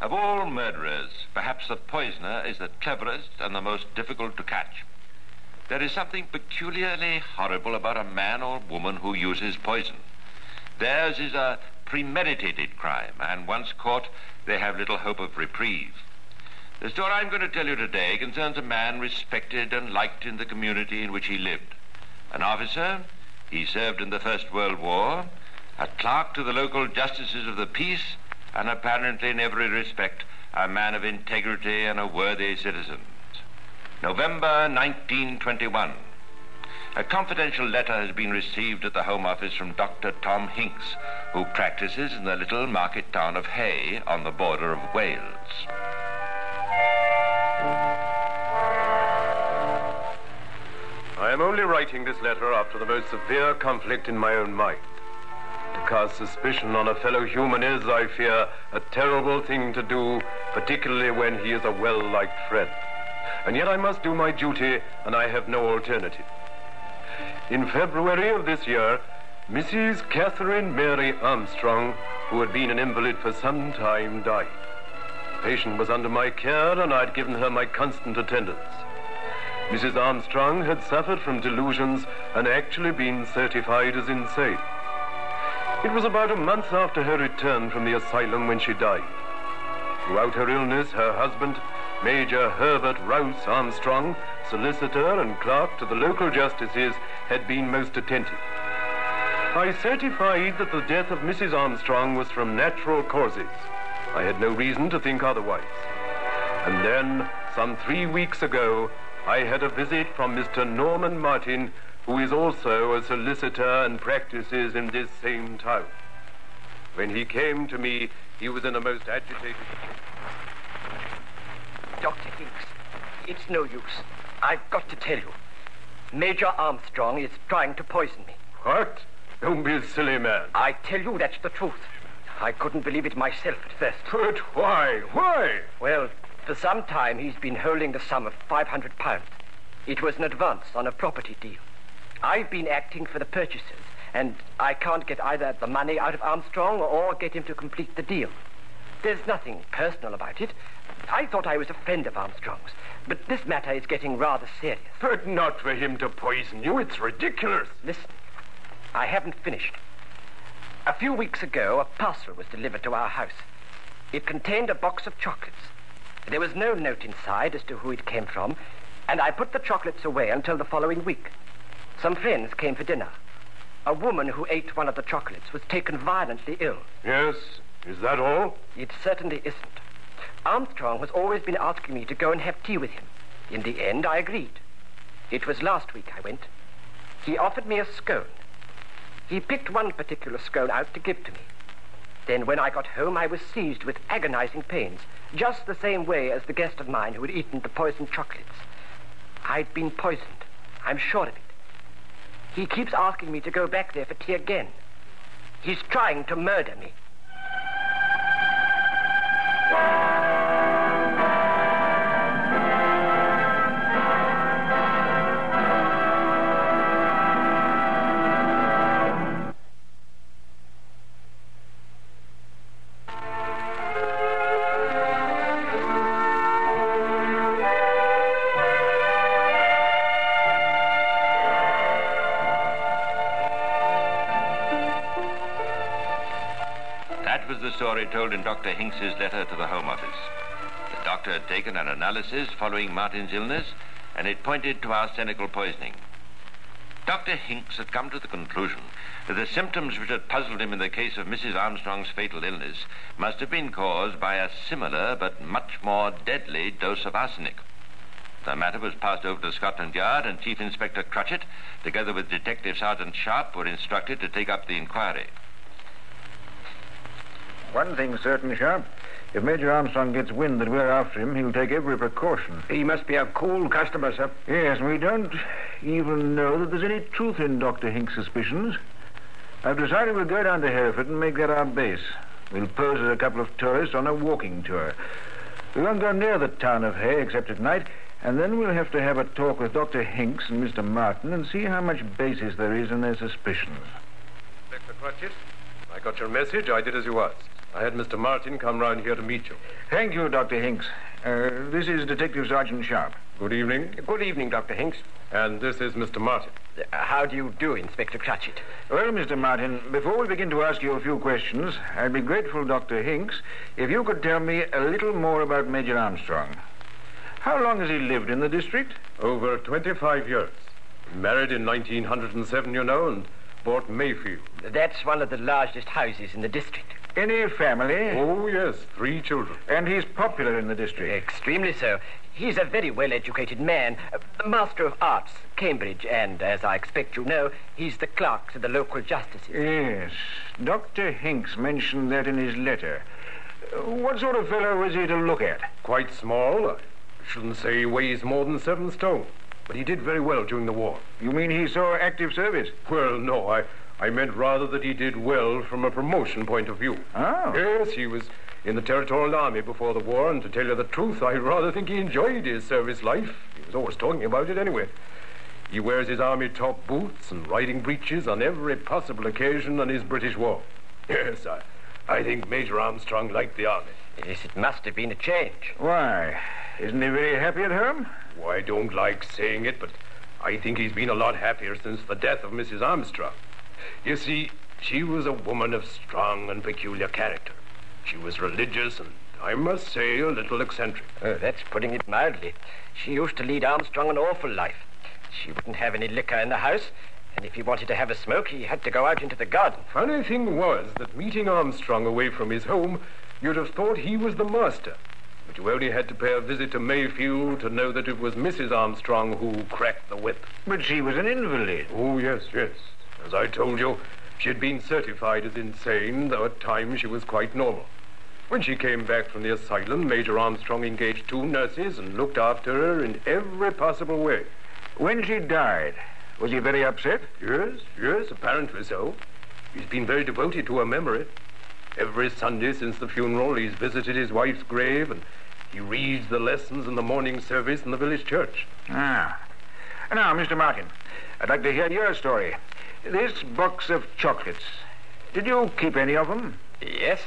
Of all murderers, perhaps the poisoner is the cleverest and the most difficult to catch. There is something peculiarly horrible about a man or woman who uses poison. Theirs is a premeditated crime, and once caught, they have little hope of reprieve. The story I'm going to tell you today concerns a man respected and liked in the community in which he lived. An officer, he served in the First World War, a clerk to the local justices of the peace, and apparently in every respect a man of integrity and a worthy citizen. November 1921. A confidential letter has been received at the Home Office from Dr. Tom Hincks, who practices in the little market town of Hay on the border of Wales. I am only writing this letter after the most severe conflict in my own mind. Cast suspicion on a fellow human is, I fear, a terrible thing to do, particularly when he is a well-liked friend. And yet I must do my duty, and I have no alternative. In February of this year, Mrs. Catherine Mary Armstrong, who had been an invalid for some time, died. The patient was under my care, and I had given her my constant attendance. Mrs. Armstrong had suffered from delusions and actually been certified as insane. It was about a month after her return from the asylum when she died. Throughout her illness, her husband, Major Herbert Rowse Armstrong, solicitor and clerk to the local justices, had been most attentive. I certified that the death of Mrs. Armstrong was from natural causes. I had no reason to think otherwise. And then, some three weeks ago, I had a visit from Mr. Norman Martin, who is also a solicitor and practices in this same town. When he came to me, he was in a most agitated. state. Dr. Hincks, it's no use. I've got to tell you. Major Armstrong is trying to poison me. What? Don't be a silly man. I tell you that's the truth. I couldn't believe it myself at first. But why? Why? Well, for some time he's been holding the sum of 500 pounds. It was an advance on a property deal. I've been acting for the purchasers, and I can't get either the money out of Armstrong or get him to complete the deal. There's nothing personal about it. I thought I was a friend of Armstrong's, but this matter is getting rather serious. But not for him to poison you. It's ridiculous. Listen, I haven't finished. A few weeks ago, a parcel was delivered to our house. It contained a box of chocolates. There was no note inside as to who it came from, and I put the chocolates away until the following week. Some friends came for dinner. A woman who ate one of the chocolates was taken violently ill. Yes. Is that all? It certainly isn't. Armstrong has always been asking me to go and have tea with him. In the end, I agreed. It was last week I went. He offered me a scone. He picked one particular scone out to give to me. Then when I got home, I was seized with agonizing pains, just the same way as the guest of mine who had eaten the poisoned chocolates. I'd been poisoned. I'm sure of it. He keeps asking me to go back there for tea again. He's trying to murder me. Story told in Dr. Hincks's letter to the Home Office. The doctor had taken an analysis following Martin's illness, and it pointed to arsenical poisoning. Dr. Hincks had come to the conclusion that the symptoms which had puzzled him in the case of Mrs. Armstrong's fatal illness must have been caused by a similar but much more deadly dose of arsenic. The matter was passed over to Scotland Yard, and Chief Inspector Crutchett, together with Detective Sergeant Sharp, were instructed to take up the inquiry. One thing's certain, Sharp. If Major Armstrong gets wind that we're after him, he'll take every precaution. He must be a cool customer, sir. Yes, we don't even know that there's any truth in Dr. Hink's suspicions. I've decided we'll go down to Hereford and make that our base. We'll pose as a couple of tourists on a walking tour. We won't go near the town of Hay except at night, and then we'll have to have a talk with Dr. Hincks and Mr. Martin and see how much basis there is in their suspicions. Inspector Crutchett, I got your message. I did as you asked. I had Mr. Martin come round here to meet you. Thank you, Dr. Hincks. Uh, this is Detective Sergeant Sharp. Good evening. Good evening, Dr. Hincks. And this is Mr. Martin. Uh, how do you do, Inspector Crutchett? Well, Mr. Martin, before we begin to ask you a few questions, I'd be grateful, Dr. Hincks, if you could tell me a little more about Major Armstrong. How long has he lived in the district? Over 25 years. Married in 1907, you know, and bought Mayfield. That's one of the largest houses in the district. Any family? Oh, yes, three children. And he's popular in the district. Extremely so. He's a very well educated man, a Master of Arts, Cambridge, and as I expect you know, he's the clerk to the local justices. Yes. Dr. Hincks mentioned that in his letter. What sort of fellow was he to look at? Quite small. I shouldn't say he weighs more than seven stone. But he did very well during the war. You mean he saw active service? Well, no, I, I meant rather that he did well from a promotion point of view. Oh. Yes, he was in the Territorial Army before the war, and to tell you the truth, I rather think he enjoyed his service life. He was always talking about it anyway. He wears his army top boots and riding breeches on every possible occasion on his British war. Yes, I, I think Major Armstrong liked the army. Yes, it must have been a change. Why? Isn't he very happy at home? Oh, I don't like saying it, but I think he's been a lot happier since the death of Mrs. Armstrong. You see, she was a woman of strong and peculiar character. She was religious and, I must say, a little eccentric. Oh, that's putting it mildly. She used to lead Armstrong an awful life. She wouldn't have any liquor in the house, and if he wanted to have a smoke, he had to go out into the garden. Funny thing was that meeting Armstrong away from his home, you'd have thought he was the master. But you only had to pay a visit to Mayfield to know that it was Mrs. Armstrong who cracked the whip. But she was an invalid. Oh, yes, yes. As I told you, she had been certified as insane, though at times she was quite normal. When she came back from the asylum, Major Armstrong engaged two nurses and looked after her in every possible way. When she died, was he very upset? Yes, yes, apparently so. He's been very devoted to her memory. Every Sunday since the funeral, he's visited his wife's grave and he reads the lessons in the morning service in the village church. Ah. Now, Mr. Martin, I'd like to hear your story. This box of chocolates. Did you keep any of them? Yes,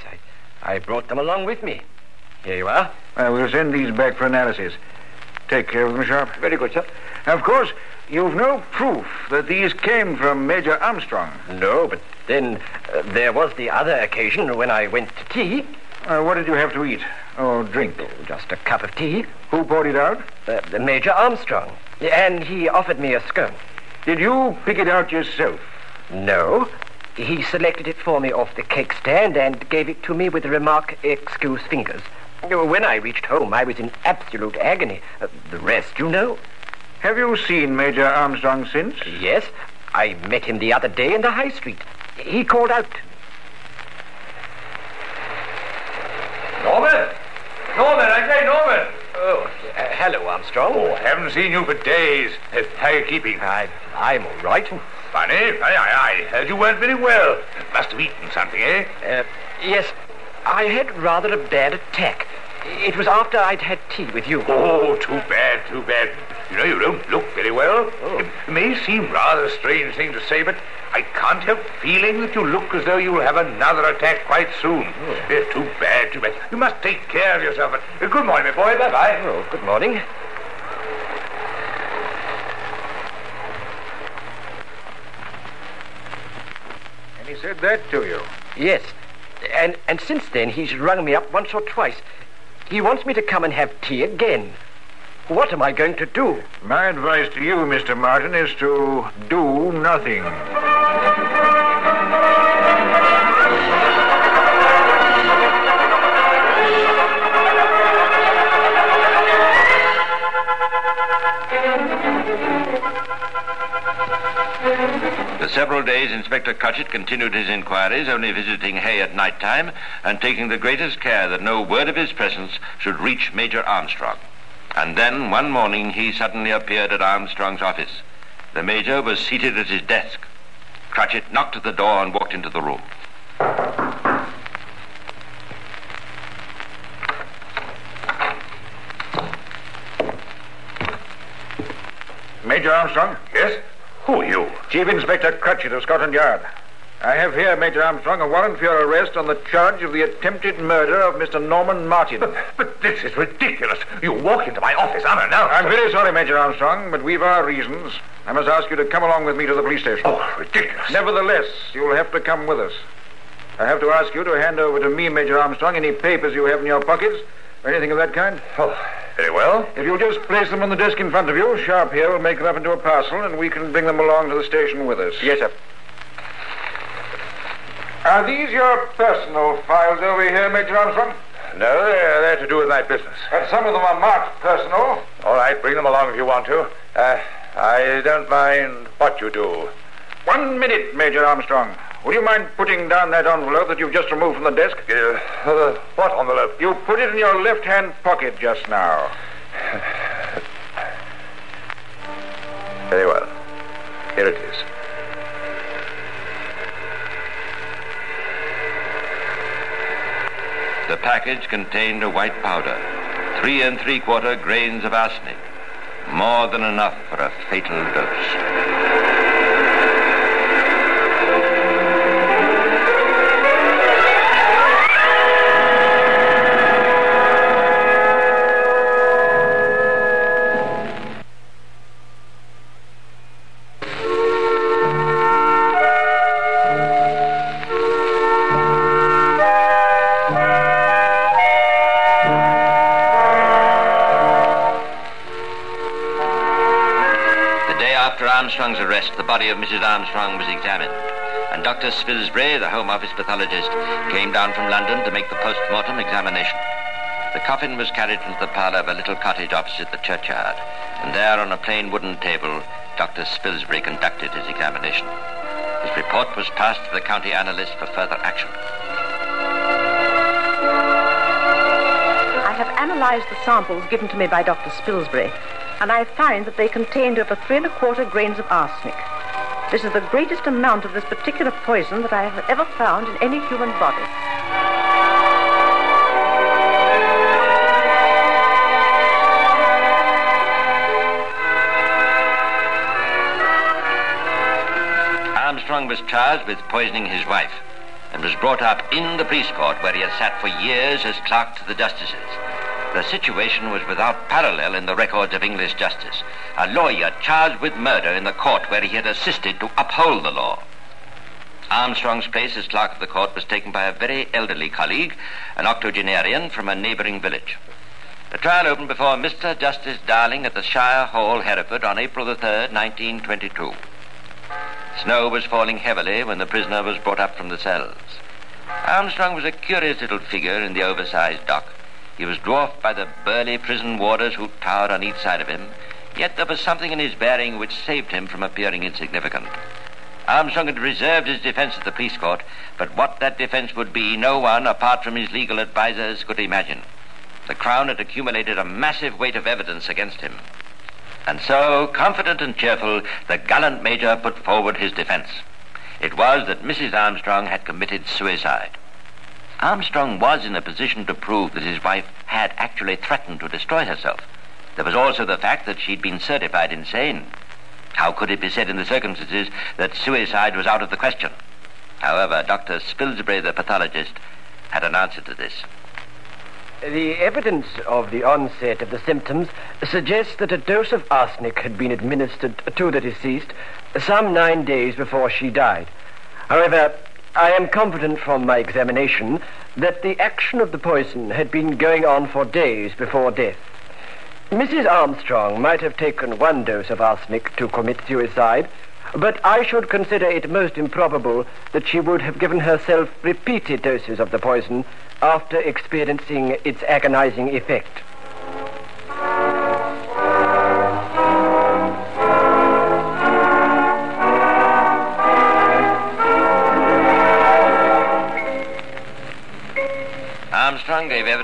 I, I brought them along with me. Here you are. I will send these back for analysis. Take care of them, Sharp. Very good, sir. Of course, you've no proof that these came from Major Armstrong. No, but then uh, there was the other occasion when I went to tea. Uh, what did you have to eat or drink? Just a cup of tea. Who poured it out? Uh, Major Armstrong. And he offered me a scone. Did you pick it out yourself? No. He selected it for me off the cake stand and gave it to me with the remark, excuse fingers. When I reached home, I was in absolute agony. Uh, the rest you know. Have you seen Major Armstrong since? Yes, I met him the other day in the high street. He called out to me. Norman! Norman, I say, Norman! Oh, uh, hello, Armstrong. Oh, haven't seen you for days. How you keeping? I, I'm all right. Funny, funny. I, I heard you weren't very well. Must have eaten something, eh? Uh, yes, I had rather a bad attack. It was after I'd had tea with you. Oh, too bad, too bad. You know, you don't look very well. It may seem rather a strange thing to say, but I can't help feeling that you look as though you'll have another attack quite soon. Eh, too bad, too bad. You must take care of yourself. Uh, good morning, my boy. Bye-bye. Oh, good morning. Said that to you. Yes. And, and since then, he's rung me up once or twice. He wants me to come and have tea again. What am I going to do? My advice to you, Mr. Martin, is to do nothing. For several days, Inspector Crutchett continued his inquiries, only visiting Hay at night time and taking the greatest care that no word of his presence should reach Major Armstrong. And then, one morning, he suddenly appeared at Armstrong's office. The Major was seated at his desk. Crutchett knocked at the door and walked into the room. Major Armstrong? Yes? Who are you? Chief Inspector Crutchett of Scotland Yard. I have here, Major Armstrong, a warrant for your arrest on the charge of the attempted murder of Mr. Norman Martin. But, but this is ridiculous. You walk into my office unannounced. I'm very sorry, Major Armstrong, but we've our reasons. I must ask you to come along with me to the police station. Oh, ridiculous. Nevertheless, you'll have to come with us. I have to ask you to hand over to me, Major Armstrong, any papers you have in your pockets or anything of that kind. Oh, very well. If you'll just place them on the desk in front of you, Sharp here will make them up into a parcel, and we can bring them along to the station with us. Yes, sir. Are these your personal files over here, Major Armstrong? No, they're, they're to do with my business. But some of them are marked personal. All right, bring them along if you want to. Uh, I don't mind what you do. One minute, Major Armstrong. Would you mind putting down that envelope that you've just removed from the desk? Uh, uh, what envelope? You put it in your left-hand pocket just now. Very well. Here it is. The package contained a white powder, three and three quarter grains of arsenic, more than enough for a fatal dose. Armstrong's arrest, the body of Mrs. Armstrong was examined, and Dr. Spilsbury, the Home Office pathologist, came down from London to make the post-mortem examination. The coffin was carried into the parlor of a little cottage opposite the churchyard, and there on a plain wooden table, Dr. Spilsbury conducted his examination. His report was passed to the county analyst for further action. I have analyzed the samples given to me by Dr. Spilsbury, and I find that they contained over three and a quarter grains of arsenic. This is the greatest amount of this particular poison that I have ever found in any human body. Armstrong was charged with poisoning his wife and was brought up in the police court where he had sat for years as clerk to the justices. The situation was without parallel in the records of English justice. A lawyer charged with murder in the court where he had assisted to uphold the law. Armstrong's place as clerk of the court was taken by a very elderly colleague, an octogenarian from a neighboring village. The trial opened before Mr. Justice Darling at the Shire Hall, Hereford, on April the 3rd, 1922. Snow was falling heavily when the prisoner was brought up from the cells. Armstrong was a curious little figure in the oversized dock. He was dwarfed by the burly prison warders who towered on each side of him, yet there was something in his bearing which saved him from appearing insignificant. Armstrong had reserved his defense at the police court, but what that defense would be, no one, apart from his legal advisers, could imagine. The Crown had accumulated a massive weight of evidence against him. And so, confident and cheerful, the gallant major put forward his defense. It was that Mrs. Armstrong had committed suicide. Armstrong was in a position to prove that his wife had actually threatened to destroy herself. There was also the fact that she'd been certified insane. How could it be said in the circumstances that suicide was out of the question? However, Dr. Spilsbury, the pathologist, had an answer to this. The evidence of the onset of the symptoms suggests that a dose of arsenic had been administered to the deceased some nine days before she died. However, I am confident from my examination that the action of the poison had been going on for days before death. Mrs. Armstrong might have taken one dose of arsenic to commit suicide, but I should consider it most improbable that she would have given herself repeated doses of the poison after experiencing its agonizing effect.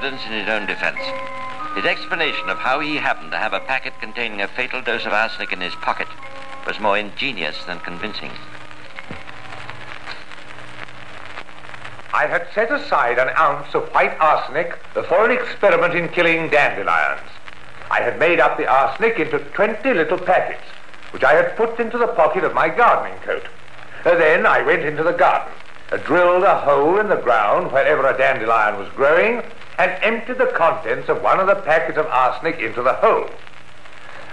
Evidence in his own defense. His explanation of how he happened to have a packet containing a fatal dose of arsenic in his pocket was more ingenious than convincing. I had set aside an ounce of white arsenic for an experiment in killing dandelions. I had made up the arsenic into 20 little packets, which I had put into the pocket of my gardening coat. Then I went into the garden, drilled a hole in the ground wherever a dandelion was growing, and emptied the contents of one of the packets of arsenic into the hole.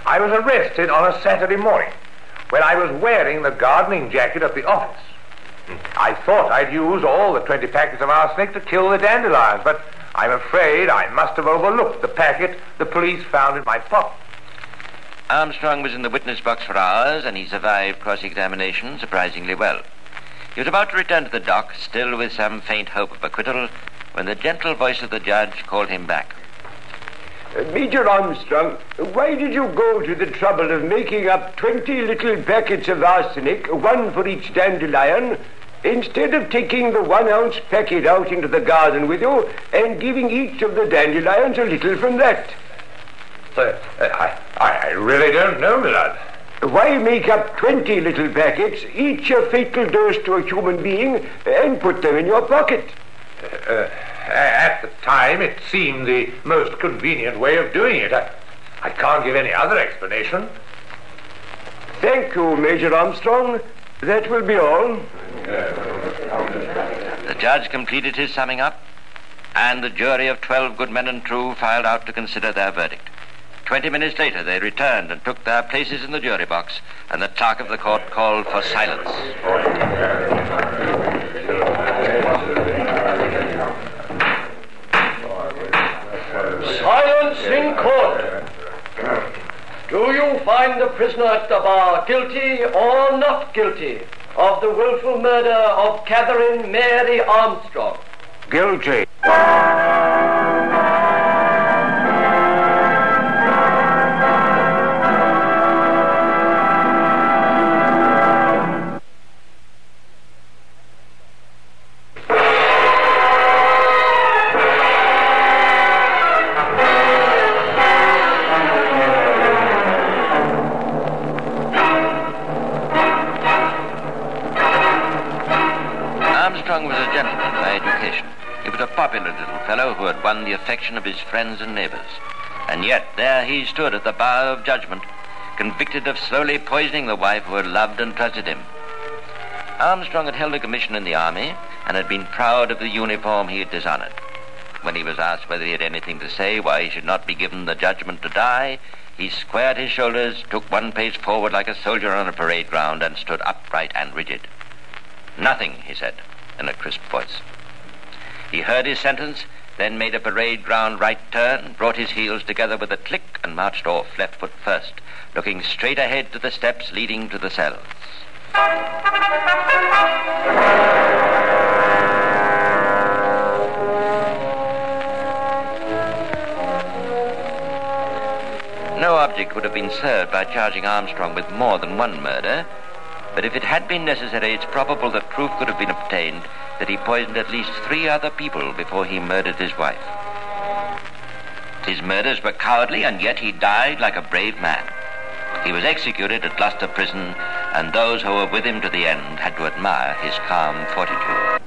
I was arrested on a Saturday morning when I was wearing the gardening jacket at the office. I thought I'd use all the 20 packets of arsenic to kill the dandelions, but I'm afraid I must have overlooked the packet the police found in my pocket. Armstrong was in the witness box for hours, and he survived cross-examination surprisingly well. He was about to return to the dock, still with some faint hope of acquittal, when the gentle voice of the judge called him back. Uh, Major Armstrong, why did you go to the trouble of making up 20 little packets of arsenic, one for each dandelion, instead of taking the one ounce packet out into the garden with you and giving each of the dandelions a little from that? Uh, I, I really don't know, my lad. Why make up 20 little packets, each a fatal dose to a human being, and put them in your pocket? Uh, at the time, it seemed the most convenient way of doing it. I, I can't give any other explanation. Thank you, Major Armstrong. That will be all. The judge completed his summing up, and the jury of 12 good men and true filed out to consider their verdict. Twenty minutes later, they returned and took their places in the jury box, and the clerk of the court called for silence. In court. Do you find the prisoner at the bar guilty or not guilty of the willful murder of Catherine Mary Armstrong? Guilty. Armstrong was a gentleman by education. He was a popular little fellow who had won the affection of his friends and neighbors. And yet, there he stood at the bar of judgment, convicted of slowly poisoning the wife who had loved and trusted him. Armstrong had held a commission in the army and had been proud of the uniform he had dishonored. When he was asked whether he had anything to say why he should not be given the judgment to die, he squared his shoulders, took one pace forward like a soldier on a parade ground, and stood upright and rigid. Nothing, he said, in a crisp voice. He heard his sentence, then made a parade ground right turn, brought his heels together with a click, and marched off, left foot first, looking straight ahead to the steps leading to the cells. No object would have been served by charging Armstrong with more than one murder, but if it had been necessary, it's probable that proof could have been obtained that he poisoned at least three other people before he murdered his wife. His murders were cowardly, and yet he died like a brave man. He was executed at Gloucester Prison, and those who were with him to the end had to admire his calm fortitude.